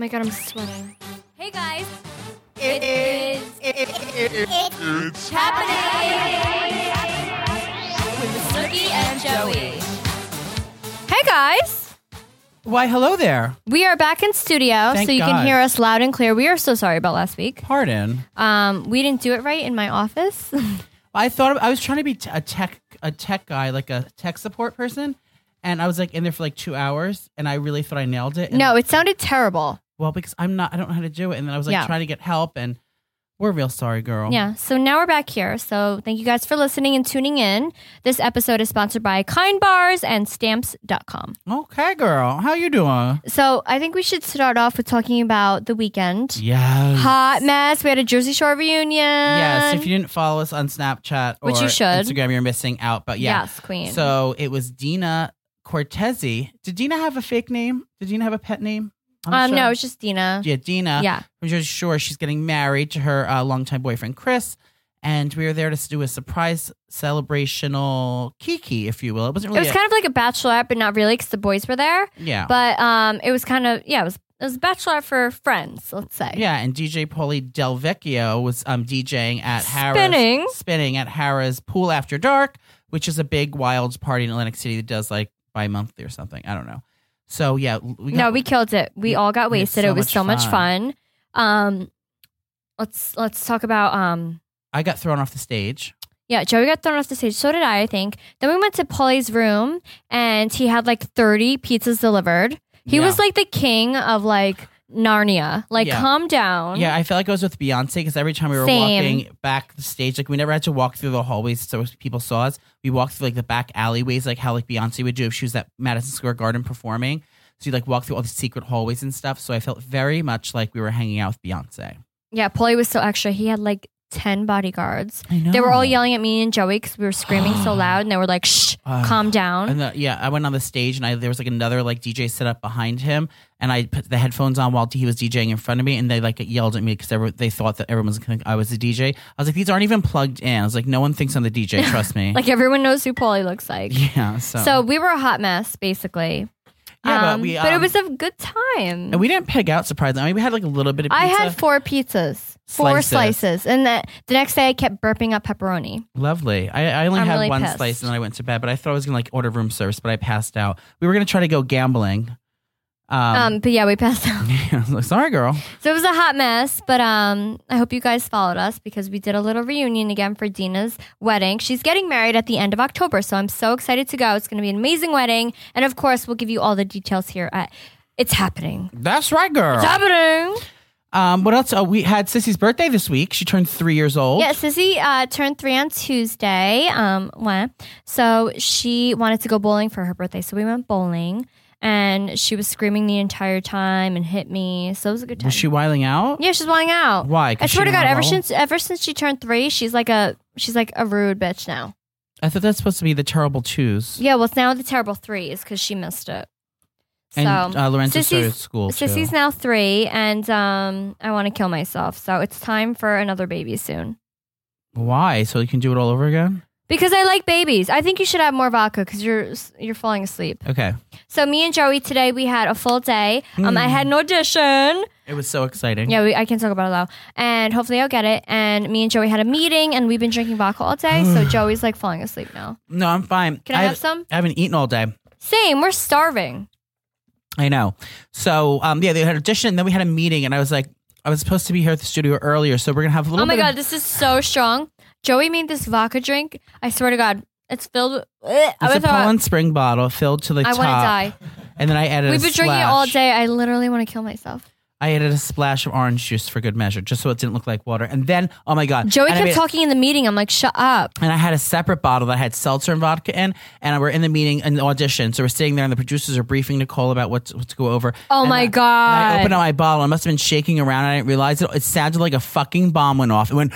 Oh my god, I'm sweating. Hey guys, it is it's happening with Snooki and Joey. Hey guys, Why, hello there. we are back in studio, Thank so you God. can hear us loud and clear. We are so sorry about last week. Pardon. Um, we didn't do it right in my office. I thought I was trying to be t- a tech a tech guy, like a tech support person, and I was like in there for like two hours, and I really thought I nailed it. And- no, it sounded terrible. Well, because I'm not, I don't know how to do it, and then I was like Yeah. trying to get help, and we're real sorry, girl. Yeah, so now we're back here. So thank you guys for listening and tuning in. This episode is sponsored by Kind Bars and Stamps.com. Okay, girl. How you doing? So I think we should start off with talking about the weekend. Yes. Hot mess. We had a Jersey Shore reunion. Yes. If you didn't follow us on Snapchat or Which you should. Instagram, you're missing out. But yeah. Yes, queen. So it was Dina Cortese. Did Dina have a fake name? Did Dina have a pet name? Um, show? no, it's just Dina. Yeah, Dina. Yeah. I'm just sure she's getting married to her uh, longtime boyfriend Chris, and we were there to do a surprise celebrational kiki, if you will. It wasn't really. It was a- kind of like a bachelorette, but not really because the boys were there. yeah. But um, it was kind of yeah, it was it was a bachelorette for friends. Let's say. yeah, and DJ Paulie Del Vecchio was um, DJing at Harrah's Spinning. spinning at Harrah's Pool After Dark, which is a big wild party in Atlantic City that does like bi monthly or something. I don't know. So yeah, we got, no, we killed it. We all got wasted. so it was much so much fun. Um, let's let's talk about um. I got thrown off the stage. Yeah, Joey got thrown off the stage. So did I, I think. Then we went to Paulie's room and he had like 30 pizzas delivered. He Yeah. was like the king of like Narnia. Like, Yeah. calm down. Yeah, I felt like I was with Beyonce because every time we were Same. walking back the stage, like we never had to walk through the hallways so people saw us. We walked through like the back alleyways, like how like Beyonce would do if she was at Madison Square Garden performing. So you like walk through all the secret hallways and stuff. So I felt very much like we were hanging out with Beyonce. Yeah, Paulie was so extra. He had like 10 bodyguards. I know. They were all yelling at me and Joey because we were screaming so loud and they were like, shh, Uh, calm down. And the, yeah, I went on the stage and I there was like another like DJ set up behind him, and I put the headphones on while he was DJing in front of me, and they like yelled at me because they thought that everyone was gonna, I was the DJ. I was like, these aren't even plugged in. I was like, no one thinks I'm the DJ. Trust me. like everyone knows who Paulie looks like. yeah. So, So we were a hot mess, basically. Yeah, but Um, but it um, was a good time. And we didn't pig out surprisingly. I mean, we had like a little bit of pizza. I had four pizzas, four Slices. slices, and the, the next day I kept burping up pepperoni. Lovely. I, I only I'm had really one pissed. slice and then I went to bed, but I thought I was going to like order room service, but I passed out. We were going to try to go gambling. Um, Um, but yeah, we passed out. I was like, sorry, girl. So it was a hot mess, but um, I hope you guys followed us because we did a little reunion again for Dina's wedding. She's getting married at the end of October, so I'm so excited to go. It's going to be an amazing wedding, and of course, we'll give you all the details here at It's Happening. That's right, girl. It's happening. Um, what else? Uh, we had Sissy's birthday this week. She turned three years old. Yeah, Sissy uh, turned three on Tuesday. Um, when? So she wanted to go bowling for her birthday, so we went bowling, and she was screaming the entire time and hit me. So it was a good time. Was she wiling out? yeah, she's wanting out. Why? I swear to God, ever since ever since she turned three, she's like a she's like a rude bitch now. I thought that's supposed to be the terrible twos. Yeah, well, it's now the terrible threes because she missed it. So And uh, Lorenzo started school. too. Sissy's now three, and um, I want to kill myself. So it's time for another baby soon. Why? So you can do it all over again? Because I like babies. I think you should have more vodka because you're you're falling asleep. Okay. So me and Joey today we had a full day. Um, I had an audition. It was so exciting. Yeah, we, I can talk about it though, and hopefully I'll get it. And me and Joey had a meeting, and we've been drinking vodka all day. so Joey's like falling asleep now. No, I'm fine. Can I have some? I haven't eaten all day. Same. We're starving. I know. So, um, yeah, they had audition, and then we had a meeting, and I was like, I was supposed to be here at the studio earlier, so we're gonna have a little. Oh my bit god, Of, this is so strong. Joey made this vodka drink. I swear to God, it's filled with. Ugh, I it's a Poland Spring bottle filled to the I top. I want to die. And then I added. We've been drinking it all day. I literally want to kill myself. I added a splash of orange juice for good measure, just so it didn't look like water. And then, oh my god, Joey and kept made- talking in the meeting. I'm like, shut up. and I had a separate bottle that had seltzer and vodka in, and we're in the meeting and the audition. So we're sitting there, and the producers are briefing Nicole about what to, what to go over. Oh And my I- God. And I opened up my bottle. I must have been shaking around. And I didn't realize it. It sounded like a fucking bomb went off. It went.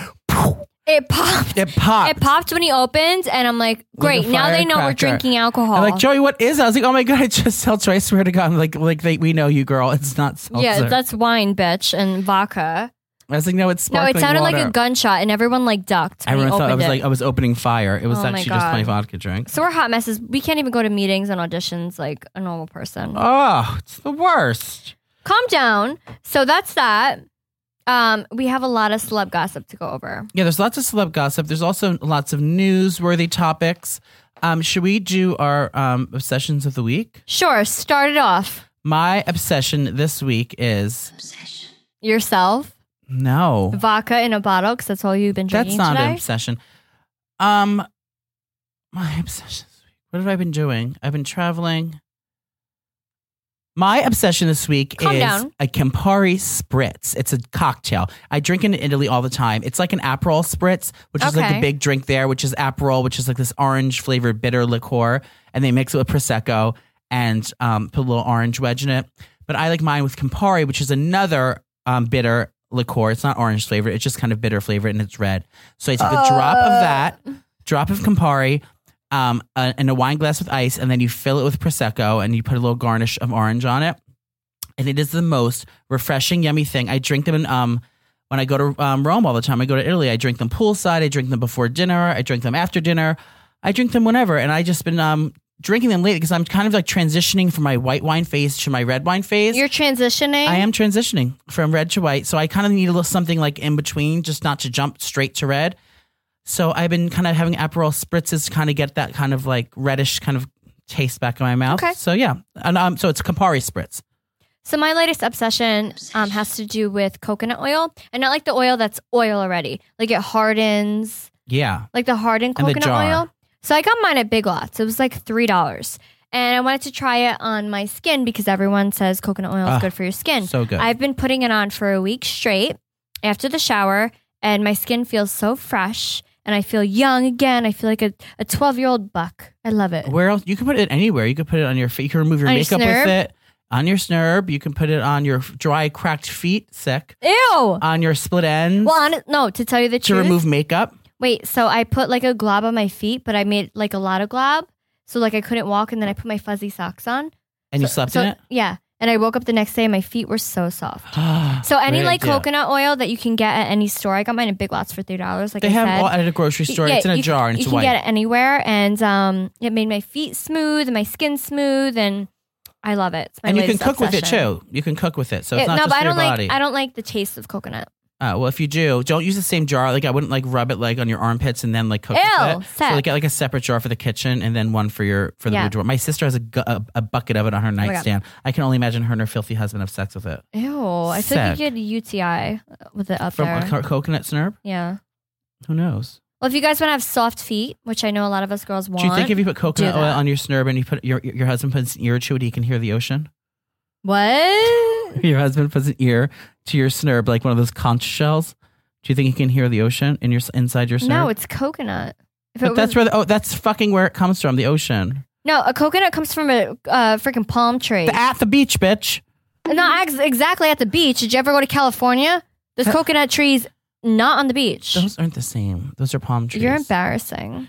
It popped. It popped. It popped when he opened, and I'm like, great. a Now they know we're drinking alcohol. I'm like Joey, what is? It? I was like, oh my god, it's just seltzer. I swear to God, I'm like, like they, we know you, girl. It's not seltzer. yeah, that's wine, bitch, and vodka. I was like, no, it's No, it sounded like a gunshot, and everyone like ducked. Everyone thought I was it. like I was opening fire. It was Oh my actually just my vodka drink. So we're hot messes. We can't even go to meetings and auditions like a normal person. Oh, it's the worst. Calm down. So that's that. Um, we have a lot of celeb gossip to go over. Yeah, there's lots of celeb gossip. There's also lots of newsworthy topics. Um, should we do our um, obsessions of the week? Sure, start it off. My obsession this week is Yourself, no. vodka in a bottle, because that's all you've been drinking. That's not today. an obsession. Um, my obsession. What have I been doing? I've been traveling. My obsession this week Calm is down. a Campari spritz. It's a cocktail. I drink it in Italy all the time. It's like an Aperol spritz, which is like Okay. the big drink there, which is Aperol, which is like this orange flavored bitter liqueur, and they mix it with prosecco and um, put a little orange wedge in it. But I like mine with Campari, which is another um, bitter liqueur. It's not orange flavored. It's just kind of bitter flavored and it's red. So I take a drop of that, drop of Campari, um, and a wine glass with ice, and then you fill it with prosecco, and you put a little garnish of orange on it. And it is the most refreshing, yummy thing. I drink them in um when I go to um, Rome all the time. I go to Italy. I drink them poolside. I drink them before dinner. I drink them after dinner. I drink them whenever. And I just been um drinking them lately because I'm kind of like transitioning from my white wine phase to my red wine phase. You're transitioning. I am transitioning from red to white, so I kind of need a little something like in between, just not to jump straight to red. So I've been kind of having Aperol spritzes to kind of get that kind of like reddish kind of taste back in my mouth. Okay. So yeah, and um, so it's Campari spritz. So my latest obsession um, has to do with coconut oil, and not like the oil that's oil already. Like it hardens, Yeah, like the hardened And the coconut jar. oil. So I got mine at Big Lots. It was like three dollars, and I wanted to try it on my skin because everyone says coconut oil is Ah, good for your skin. so good. I've been putting it on for a week straight after the shower, and my skin feels so fresh, and I feel young again. I feel like a a twelve year old buck. I love it. Where else? You can put it anywhere. You can put it on your feet. You can remove your On your makeup snurb? with it. On your snurb. You can put it on your dry, cracked feet. Sick. Ew. On your split ends. well, on, no, to tell you the truth. to truth, remove makeup. Wait, so I put like a glob on my feet, but I made like a lot of glob. So like I couldn't walk and then I put my fuzzy socks on. And you slept so, in it. Yeah. And I woke up the next day and my feet were so soft. So any Great like idea. coconut oil that you can get at any store. I got mine at Big Lots for three dollars. Like They I have said. all at a grocery store. Yeah, it's in a you- jar and you it's can get it anywhere, and um, it made my feet smooth and my skin smooth, and I love it. It's my and you can latest cook with it obsession. too. You can cook with it, so it's Yeah, not no, just but I for your don't body. like I don't like the taste of coconut. Uh, well, if you do, don't use the same jar. Like I wouldn't like rub it like on your armpits and then like cook Ew, with it. So like get like a separate jar for the kitchen and then one for your for the Yeah. Oh. My sister has a, gu- a, a bucket of it on her God. nightstand. I can only imagine her and her filthy husband have sex with it Ew, I feel like you Sick. get UTI with it up from there. a co- coconut snurb. yeah. Who knows? Well, if you guys want to have soft feet, which I know a lot of us girls want, Do you think if you put coconut oil on your snurb and you put your your husband puts an ear to it, he can hear the ocean? what? Your husband puts an ear to your snurb like one of those conch shells. Do you think he can hear the ocean in your inside your snurb? No, it's coconut. If it but that's was- where the, oh that's fucking where it comes from, the ocean. no, a coconut comes from a uh, freaking palm tree. The, at the beach, bitch. Not ex- exactly at the beach. Did you ever go to California? There's coconut trees not on the beach. Those aren't the same. Those are palm trees. You're embarrassing.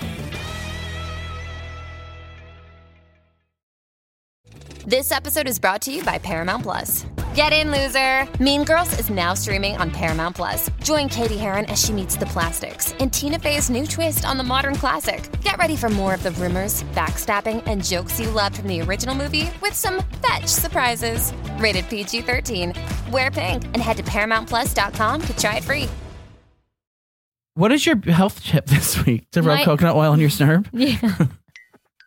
This episode is brought to you by Paramount Plus. Get in, loser! Mean Girls is now streaming on Paramount Plus. Join Cady Heron as she meets the plastics in Tina Fey's new twist on the modern classic. Get ready for more of the rumors, backstabbing, and jokes you loved from the original movie with some fetch surprises. Rated PG 13. Wear pink and head to ParamountPlus.com to try it free. What is your health tip this week? To rub My- coconut oil on your snurb? Yeah.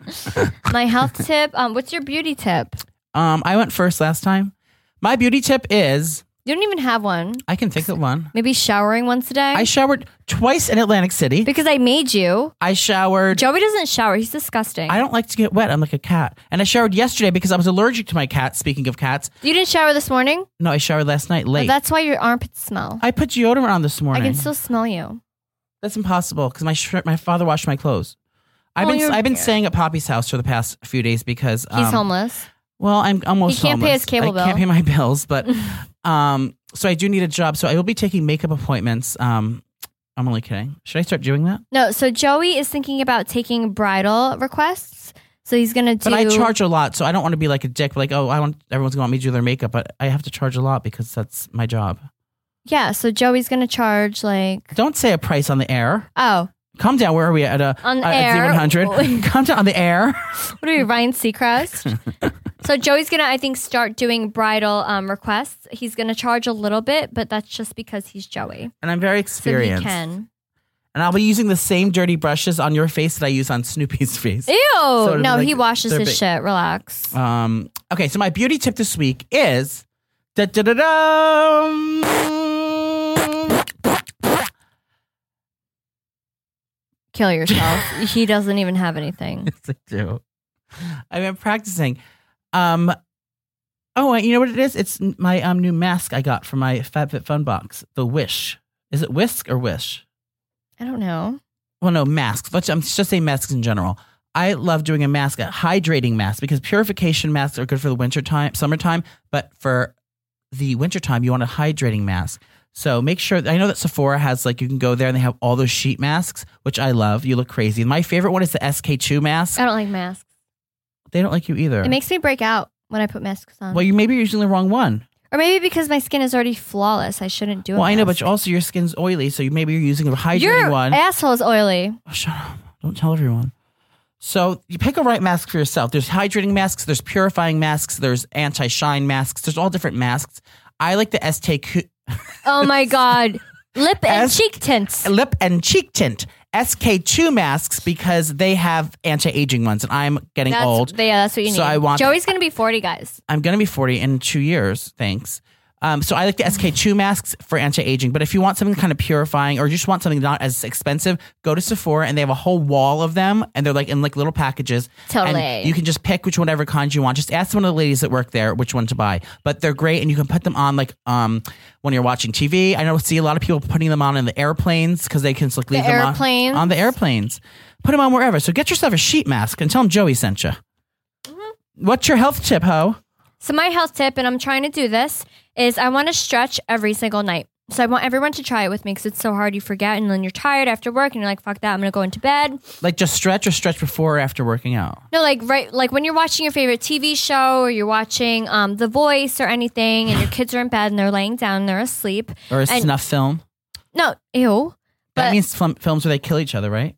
My health tip. Um, what's your beauty tip? Um, I went first last time. My beauty tip is You don't even have one. I can think of one. Maybe showering once a day. I showered twice in Atlantic City. because I made you. I showered. Joey doesn't shower. He's disgusting. I don't like to get wet. I'm like a cat. And I showered yesterday because I was allergic to my cat. Speaking of cats, you didn't shower this morning. no, I showered last night late. That's why your armpits smell. I put deodorant on this morning. I morning. can still smell you. That's impossible because my sh- my father washed my clothes. I've been I've been staying at Poppy's house for the past few days because He's um, homeless. Well, I'm almost. He can't pay his cable I can't pay my bills, but um, so I do need a job. So I will be taking makeup appointments. Um, I'm only kidding. Should I start doing that? No, so Joey is thinking about taking bridal requests. So he's gonna do. But I charge a lot, so I don't want to be like a dick. Like, oh, I want everyone's gonna want me to do their makeup, but I have to charge a lot because that's my job. Yeah, so Joey's gonna charge like. Don't say a price on the air. Oh, Calm down. Where are we at? A On the at air. 100. Calm down on the air. what are we, Ryan Seacrest? so Joey's gonna, I think, start doing bridal um, requests. He's gonna charge a little bit, but that's just because he's Joey. And I'm very experienced. So he can. And I'll be using the same dirty brushes on your face that I use on Snoopy's face. Ew! it'll no, like he washes his big. shit. Relax. Um, okay, so my beauty tip this week is da da da da. Kill yourself. he doesn't even have anything. Yes, I do. I've been practicing. Um, oh, you know what it is? It's my um new mask I got from my FabFitFun box. The Wish. Is it Whisk or Wish? I don't know. Well, no, masks. Let's I'm just saying masks in general. I love doing a mask, a hydrating mask, because purification masks are good for the winter time, summertime, but for the wintertime, you want a hydrating mask. So make sure I know that Sephora has like you can go there and they have all those sheet masks, which I love. You look crazy. My favorite one is the SK2 mask. I don't like masks. They don't like you either. It makes me break out when I put masks on. well, you maybe you're using the wrong one. or maybe because my skin is already flawless, I shouldn't do it. Well, I know, but also your skin's oily, so you, maybe you're using a hydrating your one. asshole is oily. Oh, shut up. Don't tell everyone. So you pick a right mask for yourself. There's hydrating masks, there's purifying masks, there's anti-shine masks, there's all different masks. I like the SK Oh my god, lip and S- cheek tints. lip and cheek tint SK2 masks because they have anti-aging ones and I'm getting That's, old. Yeah, that's what you need. So I want- Joey's gonna be forty, guys. I'm going to be 40 in 2 years, thanks. Um, so I like the SK2 masks for anti-aging, but if you want something kind of purifying or you just want something not as expensive, go to Sephora and they have a whole wall of them and they're like in like little packages. Totally. And you can just pick which whatever kind you want. Just ask one of the ladies that work there which one to buy. But they're great and you can put them on like um when you're watching TV. I know see a lot of people putting them on in the airplanes because they can just like leave them on- on the airplanes. Put them on wherever. So get yourself a sheet mask and tell them Joey sent you. Mm-hmm. What's your health tip, Ho? So my health tip, and I'm trying to do this, is I want to stretch every single night. So I want everyone to try it with me because it's so hard. You forget, and then you're tired after work, and you're like, "Fuck that! I'm gonna go into bed." Like just stretch or stretch before or after working out. No, like right, like when you're watching your favorite TV show or you're watching um, The Voice or anything, and your kids are in bed and they're laying down, and they're asleep. Or a And- snuff film. No, ew. That means film, films where they kill each other, right?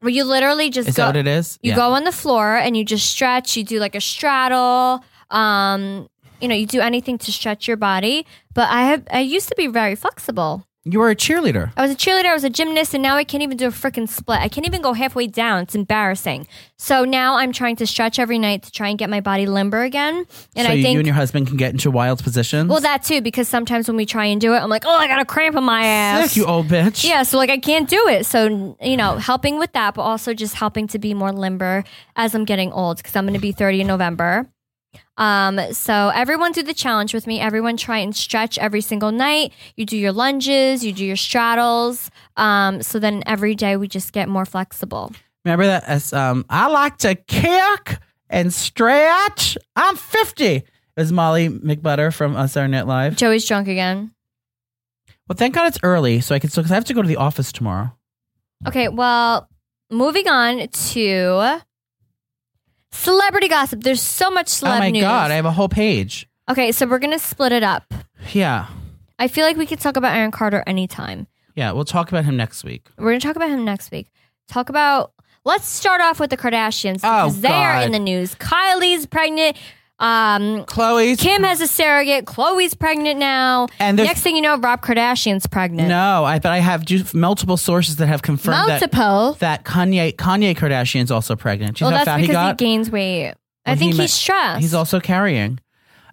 Where you literally just Is go. that what it is? You Yeah. go on the floor and you just stretch. You do like a straddle. Um, you know, you do anything to stretch your body. But I have, I used to be very flexible. You were a cheerleader. I was a cheerleader, I was a gymnast, and now I can't even do a freaking split. I can't even go halfway down. It's embarrassing. So now I'm trying to stretch every night to try and get my body limber again. And so I you, think you and your husband can get into wild positions. well that too, because sometimes when we try and do it, I'm like, oh, I got a cramp in my ass. Sick, you old bitch. Yeah, so like I can't do it. So, you know, helping with that, but also just helping to be more limber as I'm getting old because I'm going to be 30 in November. Um, so everyone do the challenge with me. Everyone try and stretch every single night. You do your lunges, you do your straddles. Um, so then every day we just get more flexible. Remember that? As, um, I like to kick and stretch. I'm 50. It was Molly McButter from uh, Saturday Night Live. Joey's drunk again. Well, thank God it's early, so I can still because I have to go to the office tomorrow. Okay, well, moving on to celebrity gossip. There's so much celeb oh my news. God, I have a whole page. okay, so we're gonna split it up. Yeah, I feel like we could talk about Aaron Carter anytime. yeah. We'll talk about him next week. We're gonna talk about him next week. Talk about. Let's start off with the Kardashians Oh, because they are in the news. Kylie's pregnant. Um, Khloé's Kim has a surrogate. Khloé's pregnant now. And next thing you know, Rob Kardashian's pregnant. No, I but I have ju- multiple sources that have confirmed Multiple. that Kanye Kanye Kardashian's also pregnant. You well, that's he because he, got? gains weight. I think he he's stressed. He's also carrying.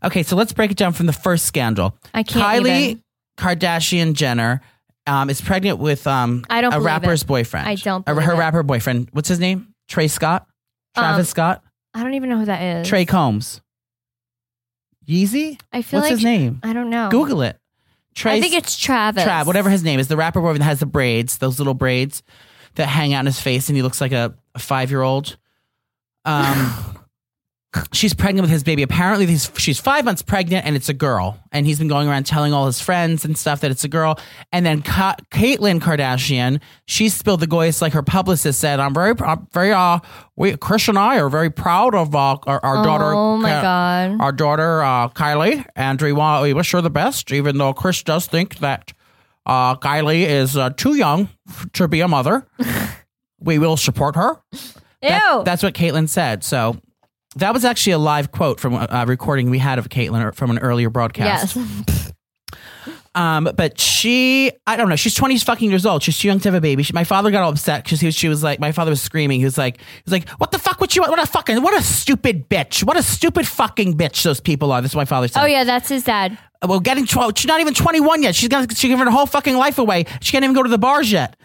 Okay, so let's break it down from the first scandal. I can't Kylie even. Kardashian Jenner um, is pregnant with um, I don't a rapper's it. boyfriend. I don't believe her it. rapper boyfriend. What's his name? Trey Scott. Travis Um, Scott. I don't even know who that is. Trey Combs. Yeezy. I feel What's like his name? I don't know. Google it. Trey I think it's Travis. Trav, whatever his name is, the rapper boyfriend that has the braids, those little braids that hang out in his face, and he looks like a, a five year old. Um, she's pregnant with his baby. Apparently, he's, she's five months pregnant, and it's a girl. And he's been going around telling all his friends and stuff that it's a girl. And then Ka- Caitlyn Kardashian, she spilled the goys like her publicist said. I'm very, I'm very, uh, we Kris and I are very proud of uh, our, our daughter. Oh my Ka- god. our daughter uh, Kylie, and we want we wish her the best. Even though Kris does think that uh, Kylie is uh, too young to be a mother, we will support her. That- Ew. that's what Caitlyn said. So that was actually a live quote from a recording we had of Caitlyn from an earlier broadcast. yes. Um, but she, I don't know, she's 20 fucking years old. She's too young to have a baby. She, my father got all upset because he was, she was like, my father was screaming. He was like, he was like, what the fuck would you, what a fucking, what a stupid bitch. What a stupid fucking bitch those people are. This is my father said. Oh yeah, that's his dad. Well, getting 12, she's not even 21 yet. She's gonna, she's giving her whole fucking life away. She can't even go to the bars yet.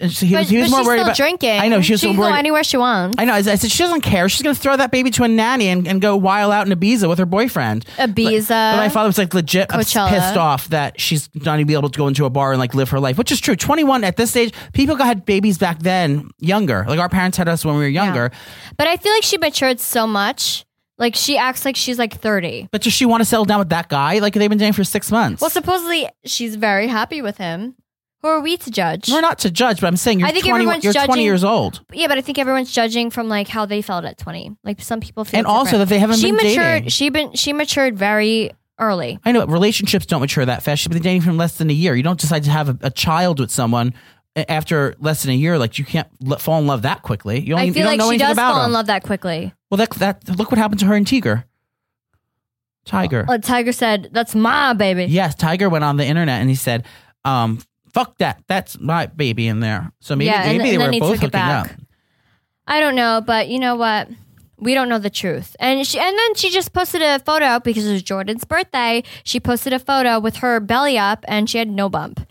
And so he, But, was, he was more she's worried still about drinking. I know she was she can worried. go anywhere she wants. I know. I said she doesn't care. She's gonna throw that baby to a nanny and, and go wild out in Ibiza with her boyfriend. Ibiza. But my father was like legit Coachella. pissed off that she's not gonna be able to go into a bar and like live her life, which is true. Twenty one at this age, people had babies back then younger. Like our parents had us when we were younger. But I feel like she matured so much. Like she acts like she's like 30. But does she want to settle down with that guy? Like they've been dating for six months. Well, supposedly she's very happy with him. Who are we to judge? we're not to judge, but I'm saying you're I think 21 everyone's you're 20 years old. Yeah, but I think everyone's judging from like how they felt at 20. Like some people feel And also that they haven't she been matured, dating. She been she matured very early. I know relationships don't mature that fast. She's been dating for less than a year. You don't decide to have a, a child with someone after less than a year. Like you can't l- fall in love that quickly. You, only, I you feel don't like know she does about fall in love that quickly. Well, that that look what happened to her and Tyga. Tyga. Well, Tyga said, "That's my baby." Yes, Tyga went on the internet and he said, um, "Fuck that. That's my baby in there." So maybe Yeah, maybe and they then were he both took it hooking up. I don't know, but you know what? We don't know the truth. And she and then she just posted a photo because it was Jordan's birthday. She posted a photo with her belly up and she had no bump.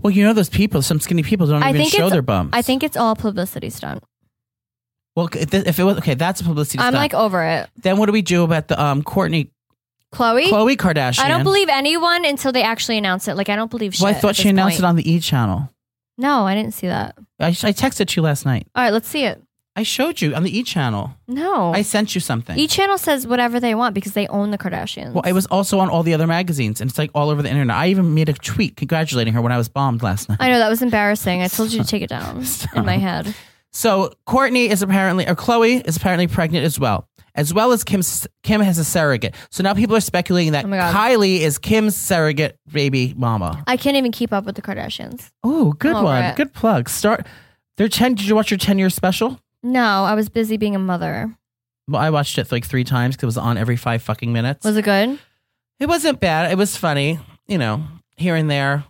Well, you know those people. Some skinny people don't I even think show it's their bumps. I think it's all publicity stunt. Well, if it was okay, that's a publicity. Stunt. I'm stunt. like over it. then what do we do about the um Kourtney Khloé, Khloé Kardashian? I don't believe anyone until they actually announce it. Like I don't believe shit. Well, I thought she announced point. it on the E channel. No, I didn't see that. I, I texted you last night. All right, let's see it. I showed you on the E channel. No. I sent you something. E channel says whatever they want because they own the Kardashians. well, it was also on all the other magazines, and it's like all over the internet. I even made a tweet congratulating her when I was bombed last night. I know that was embarrassing. I told you to take it down in my head. So Kourtney is apparently, or Khloé is apparently pregnant as well, as well as Kim. Kim has a surrogate. So now people are speculating that Oh my God. Kylie is Kim's surrogate baby mama. I can't even keep up with the Kardashians. Oh, good I'm over one. it. Good plug. Start. Their ten. Did you watch your ten year special? No, I was busy being a mother. Well, I watched it like three times because it was on every five fucking minutes. Was it good? It wasn't bad. It was funny, you know, here and there.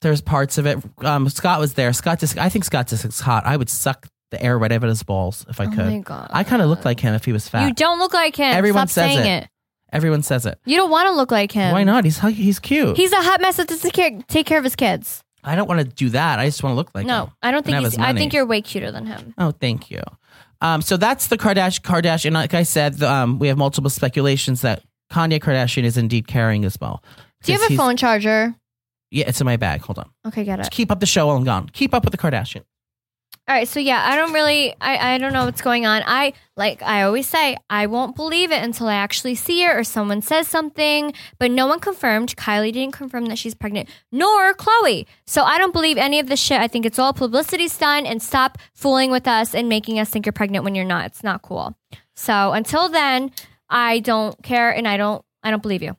There's parts of it. Um, Scott was there. Scott just, I think Scott just is hot. I would suck the air right out of his balls if I could. Oh my God. I kind of look like him if he was fat. You don't look like him. Everyone Stop says saying it. it. Everyone says it. You don't want to look like him. Why not? He's he's cute. He's a hot mess that doesn't care, take care of his kids. I don't want to do that. I just want to look like him. no. I don't and think have he's. his I money. think you're way cuter than him. Oh, thank you. Um, so that's the Kardashian. Kardashian. Like I said, the, um, we have multiple speculations that Kanye Kardashian is indeed carrying as well. Do you have a he's- phone charger? Yeah, it's in my bag. Hold on. Okay, get it. Keep up the show while I'm gone. Keep up with the Kardashian. All right, so yeah, I don't really, I, I don't know what's going on. I like I always say, I won't believe it until I actually see it or someone says something. But no one confirmed. Kylie didn't confirm that she's pregnant, nor Khloé. So I don't believe any of this shit. I think it's all publicity stunt. And stop fooling with us and making us think you're pregnant when you're not. It's not cool. So until then, I don't care and I don't, I don't believe you.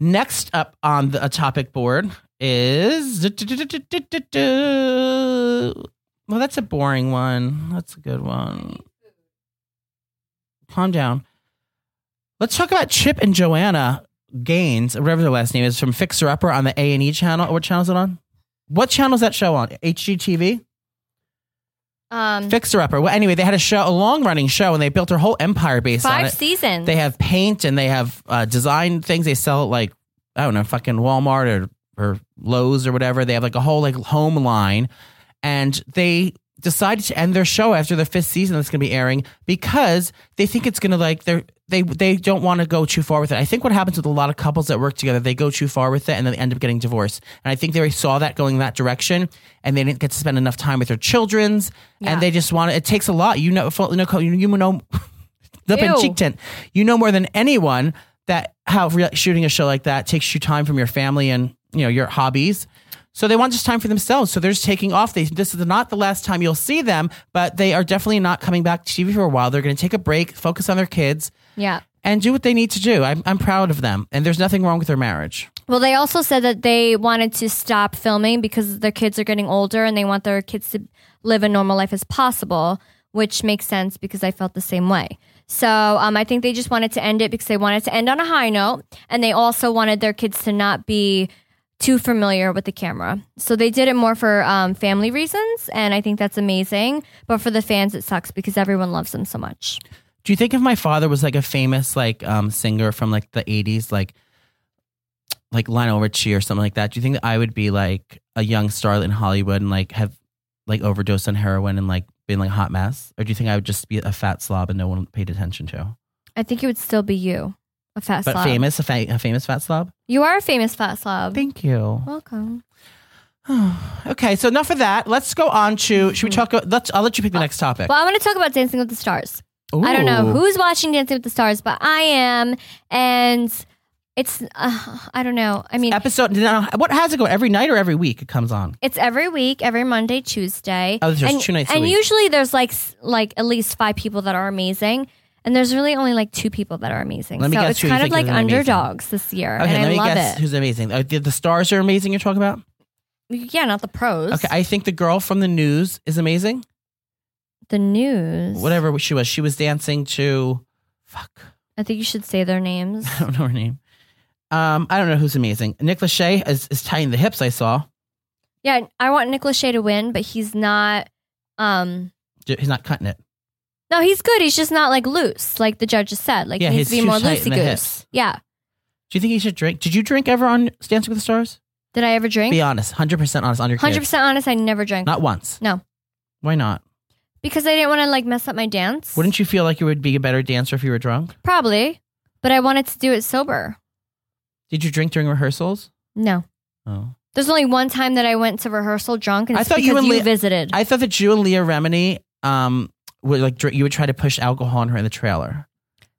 Next up on the a topic board is well, that's a boring one. That's a good one. Calm down. Let's talk about Chip and Joanna Gaines, whatever their last name is, from Fixer Upper on the A and E channel. What channel is it on? What channel is that show on? HGTV. Um, Fixer Upper. Well, anyway, they had a show, a long running show, and they built their whole empire based on it. five seasons. They have paint and they have uh, design things. They sell at like I don't know, fucking Walmart or or Lowe's or whatever. They have like a whole like home line, and they decided to end their show after the fifth season that's going to be airing because they think it's going to like they're they they don't want to go too far with it. I think what happens with a lot of couples that work together, they go too far with it and then they end up getting divorced. And I think they saw that going that direction, and they didn't get to spend enough time with their children's, and they just want it takes a lot. You know, you know, you you know, Ew. cheek tint. You know more than anyone that how shooting a show like that takes you time from your family and you know your hobbies. So they want just time for themselves. So they're just taking off. They, this is not the last time you'll see them, but they are definitely not coming back to TV for a while. They're going to take a break, focus on their kids, yeah. and do what they need to do. I'm, I'm proud of them, and there's nothing wrong with their marriage. Well, they also said that they wanted to stop filming because their kids are getting older and they want their kids to live a normal life as possible, which makes sense because I felt the same way. So um, I think they just wanted to end it because they wanted to end on a high note, and they also wanted their kids to not be too familiar with the camera. So they did it more for um, family reasons, and I think that's amazing. But for the fans, it sucks because everyone loves them so much. Do you think if my father was like a famous like um, singer from like the 80s, like like Lionel Richie or something like that, do you think that I would be like a young starlet in Hollywood and like have like overdosed on heroin and like been like a hot mess? Or do you think I would just be a fat slob and no one paid attention to? I think it would still be you, a fat But slob. famous, a, fa- a famous fat slob? You are a famous fat slob. Thank you. Welcome. Okay, so enough of that. Let's go on to. Should we talk? Let's. I'll let you pick the next topic. Well, I want to talk about Dancing with the Stars. I don't know Ooh. who's watching Dancing with the Stars, but I am, and it's uh, I don't know. I mean, episode. no, What has it go every night or every week? It comes on. it's every week, every Monday, Tuesday. Oh, there's and, two nights a And week. usually there's like s- like at least five people that are amazing, and there's really only like two people that are amazing. Let me so guess it's who you kind of think like is amazing. underdogs this year, Okay, and let I me love guess it. who's amazing. Uh, the, the stars are amazing. You're talking about. Yeah, not the pros. Okay, I think the girl from the news is amazing. the news. Whatever she was, she was dancing to. Fuck, I think you should say their names. I don't know her name. Um, I don't know who's amazing. Nick Lachey is, is tying the hips. I saw. yeah, I want Nick Lachey to win, but he's not. Um, He's not cutting it. No, he's good. He's just not like loose, like the judges said. Like Yeah, he needs he's to be too more tight in loosey the goose. hips. Yeah. Do you think he should drink? Did you drink ever on Dancing with the Stars? Did I ever drink? Be honest, hundred percent honest on your Hundred kids. percent honest. I never drank. Not once. No, Why not? because I didn't want to like mess up my dance. Wouldn't you feel like you would be a better dancer if you were drunk? Probably, but I wanted to do it sober. Did you drink during rehearsals? No. Oh. There's only one time that I went to rehearsal drunk, and I it's thought because you you, and Leah- visited. I thought that you and Leah Remini um would like you would try to push alcohol on her in the trailer.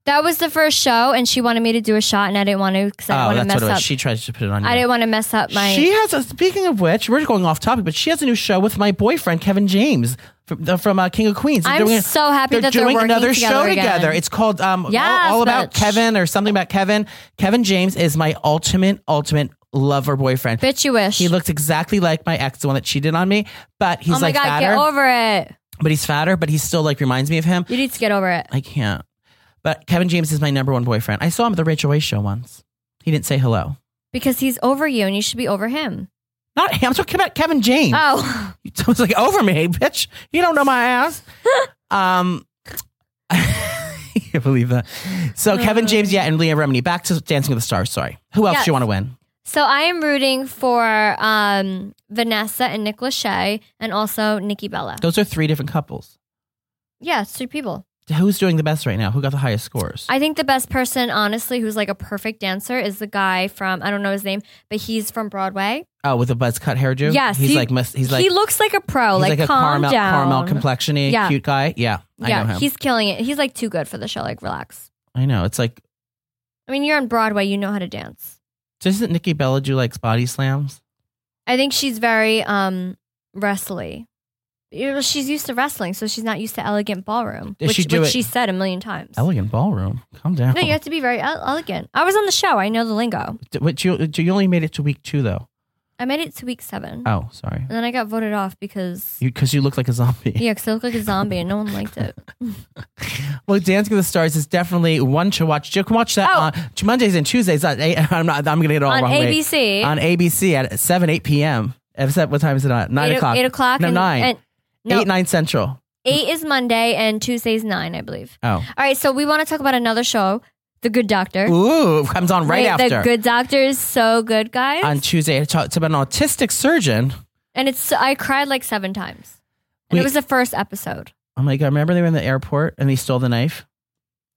that was the first show, and she wanted me to do a shot, and I didn't want to because I didn't oh, want to mess what it was. up. She tried to put it on you. I didn't want to mess up my. She has a. Speaking of which, we're going off topic, but she has a new show with my boyfriend Kevin James from the, from uh, King of Queens. They're I'm doing so happy that they're doing another together show again. together. It's called um, all, Yes, all about. Kevin or something about Kevin. Kevin James is my ultimate, ultimate lover boyfriend. Bitch, you wish. He looks exactly like my ex, the one that cheated on me, but he's oh my like god, fatter. get over it. But he's fatter, but he still like reminds me of him. You need to get over it. I can't. But Kevin James is my number one boyfriend. I saw him at the Rachel Weisz show once. He didn't say hello. Because he's over you and you should be over him. Not him. I'm talking about Kevin James. Oh, I was like, over me, bitch. You don't know my ass. um, I can't believe that. So Kevin James, yeah, and Leah Remini. Back to Dancing with the Stars. Sorry. Who else Yes. do you want to win? So I am rooting for um, Vanessa and Nick Lachey, and also Nikki Bella. Those are three different couples. Yeah, it's three people. Who's doing the best right now? Who got the highest scores? I think the best person, honestly, who's like a perfect dancer, is the guy from I don't know his name, but he's from Broadway. oh, with a buzz cut hairdo. Yes, he's he- like he's like he looks like a pro. Like, like, a calm caramel down. caramel complexiony Yeah. cute guy. Yeah, I yeah, know him. he's killing it. He's like too good for the show. Like, relax. I know. It's like I mean, you're on Broadway. You know how to dance. Doesn't Nikki Bella do like body slams? I think she's very um wrestly. She's used to wrestling, so she's not used to elegant ballroom, Does which, she do which it- she said a million times. Elegant ballroom. Calm down. No, you have to be very ele- elegant. I was on the show. I know the lingo. D- But you, you only made it to week two though. I made it to week seven, Oh, sorry. and then I got voted off because Because you, look like a zombie. yeah, because I look like a zombie, and no one liked it. Well, Dancing with the Stars is definitely one to watch. You can watch that Oh. on Mondays and Tuesdays. I'm not. I'm gonna get it all On wrong. way. ABC. On ABC at seven, eight p.m. At What time is it on? Nine eight, o'clock. Eight o'clock. No, and, nine. And, no, Eight, nine central. eight is Monday, and Tuesday's nine, I believe. Oh. All right, so we want to talk about another show, The Good Doctor. Ooh, it comes on right Wait, after. The Good Doctor is so good, guys. on Tuesday, it's about an autistic surgeon. and it's I cried like seven times. And Wait. it was the first episode. Oh my god! Remember they were in the airport and he stole the knife,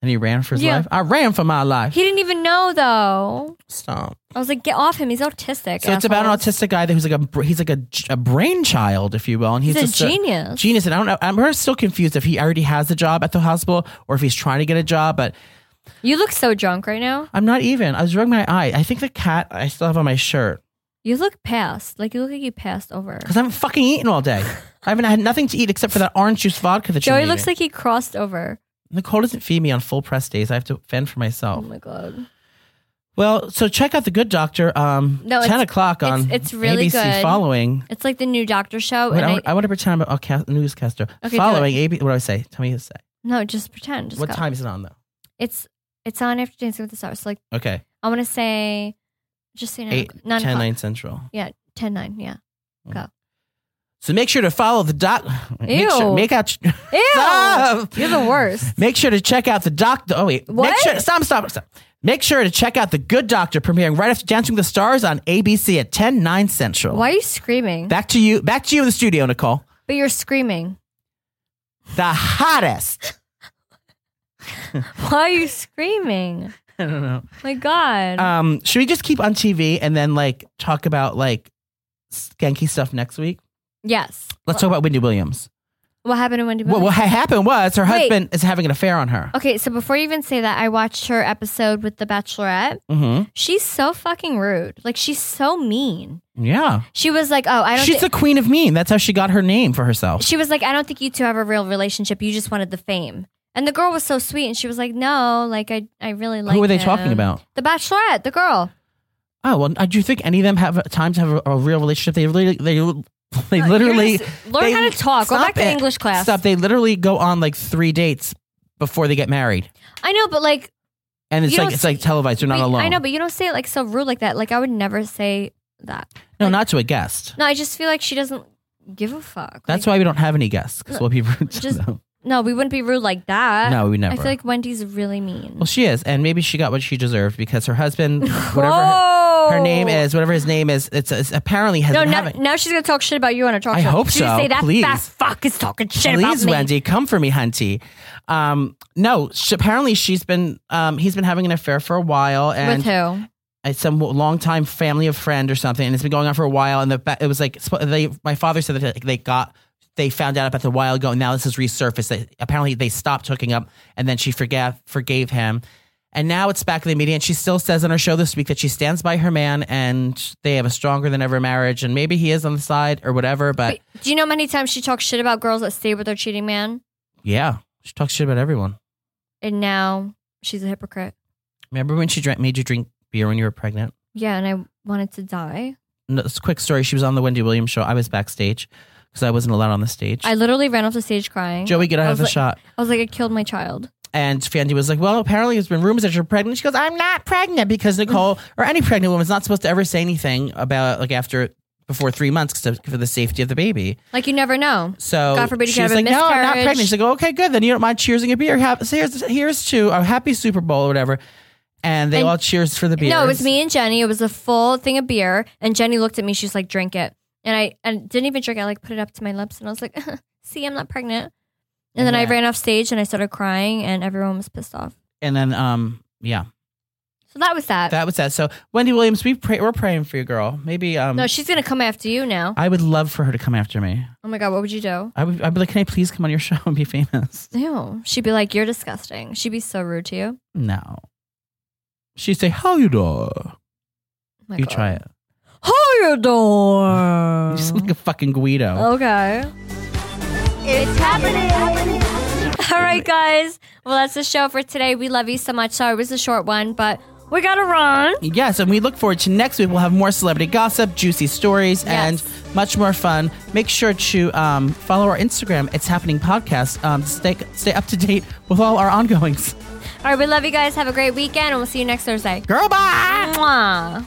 and he ran for his Yeah. life. I ran for my life. He didn't even know though. Stop. I was like, get off him. He's autistic. So it's about an assholes. autistic guy that who's like a br- he's like a, a brainchild, if you will, and he's, He's a just genius. genius. And I don't know. I'm still confused if he already has a job at the hospital or if he's trying to get a job. But You look so drunk right now. I'm not even. I was rubbing my eye. I think the cat I still have on my shirt You look past. Like you look like you passed over. because I haven't fucking eaten all day. I haven't had nothing to eat except for that orange juice vodka that Joey looks like he crossed over. Nicole doesn't feed me on full press days. I have to fend for myself. Oh my god. Well, so check out the Good Doctor. Um, No, ten o'clock on it's- it's really ABC. good. Following, It's like the new Doctor show. Wait, and I, I, I want to pretend I'm a cast, newscaster. Okay, following AB. What do I say? Tell me what to say. no, just pretend. Just what go. time is it on though? It's it's on after Dancing with the Stars. So like Okay, I want to say, just say nine, eight, nine 10, 9 central. Yeah, 10, 9, Yeah. Mm. Go. So make sure to follow the doc. Make, Ew. sure, make out. Ew, Stop. you're the worst. Make sure to check out the doc. Oh wait, Make What? sure, stop, stop, stop. Make sure to check out the Good Doctor premiering right after Dancing with the Stars on ABC at 10, 9 central. Why are you screaming? Back to you. Back to you in the studio, Nicole. but you're screaming. The hottest. Why are you screaming? I don't know. My God. Um, should we just keep on TV and then like talk about like skanky stuff next week? yes. Let's talk about Wendy Williams. What happened to Wendy What, Williams? what ha- happened was her Wait. husband is having an affair on her. Okay, so before you even say that, I watched her episode with The Bachelorette. hmm She's so fucking rude. Like she's so mean. Yeah, She was like, "Oh, I don't." she's thi- the queen of mean. That's how she got her name for herself. she was like, "I don't think you two have a real relationship. You just wanted the fame." And the girl was so sweet, and she was like, "No, like I, I really like." Who were they him." talking about? The Bachelorette, the girl. Oh well, uh, do you think any of them have time to have a, a real relationship? They really, they, they No, literally you're just- learn they- how to talk. Go Stop back to it. English class. Stop. They literally go on like three dates before they get married, I know, but like, and it's You like don't it's like televised. You're not alone. I know, but you don't say it like so rude like that. Like I would never say that. no, not to a guest. No, I just feel like she doesn't give a fuck. That's why we don't have any guests because we'll be rude to Just- them. No, we wouldn't be rude like that. No, we never. I feel like Wendy's really mean. Well, she is, and maybe she got what she deserved because her husband, whatever her, her name is, whatever his name is, it's, it's apparently has No, been now, now she's gonna talk shit about you on a talk I show. hope She's so. Say that Please. fat fuck is talking shit about Please, me. Wendy, come for me, Hunty. Um, no, she, apparently she's been, um, he's been having an affair for a while, and With who? some longtime family of friend or something, and it's been going on for a while. And the it was like they, my father said that they got, they found out about a while ago, and now this has resurfaced. Apparently they stopped hooking up, and then she forgave forgave him, and now it's back in the media. And she still says on her show this week that she stands by her man, and they have a stronger than ever marriage, and maybe he is on the side or whatever. But Wait, do you know many times she talks shit about girls that stay with their cheating man? yeah, she talks shit about everyone. And now she's a hypocrite. Remember when she drank, made you drink beer when you were pregnant? Yeah, and I wanted to die. No, it's a quick story. She was on the Wendy Williams show. I was backstage because I wasn't allowed on the stage. I literally ran off the stage crying. Joey, get I out of was the like- shot. I was like, I killed my child. And Fandy was like, Well, apparently there's been rumors that you're pregnant. She goes, I'm not pregnant because Nicole or any pregnant woman's not supposed to ever say anything about like after before three months 'cause for the safety of the baby. Like you never know. So God forbid you she could was have a like, no, I'm not miscarriage. pregnant. She's like, okay, good. Then you don't mind cheersing a beer. Have, so here's here's to a happy Super Bowl or whatever. And they And- all cheers for the beer. No, it was me and Jenny. It was a full thing of beer, and Jenny looked at me. She's like, "Drink it," and I and didn't even drink. I like put it up to my lips, and I was like, "See, I'm not pregnant." And then I ran off stage and I started crying, and everyone was pissed off. And then um yeah, So that was that. that was that. So Wendy Williams, we pray, we're praying for you, girl. Maybe um no, she's gonna come after you now. I would love for her to come after me. Oh my god, what would you do? I would I'd be like, can I please come on your show and be famous? No, She'd be like, "You're disgusting." She'd be so rude to you. No. She'd say, How you do? Oh You God. try it. How you doing? You sound like a fucking Guido. Okay. It's happening. All right, guys. Well, that's the show for today. We love you so much. Sorry, it was a short one, but we gotta run. Yes, and we look forward to next week. We'll have more celebrity gossip, juicy stories, and much more fun. Make sure to um, follow our Instagram. It's happening podcast. Um, to stay stay up to date with all our ongoings. All right, we love you guys. Have a great weekend, and we'll see you next Thursday. Girl, bye. Mwah.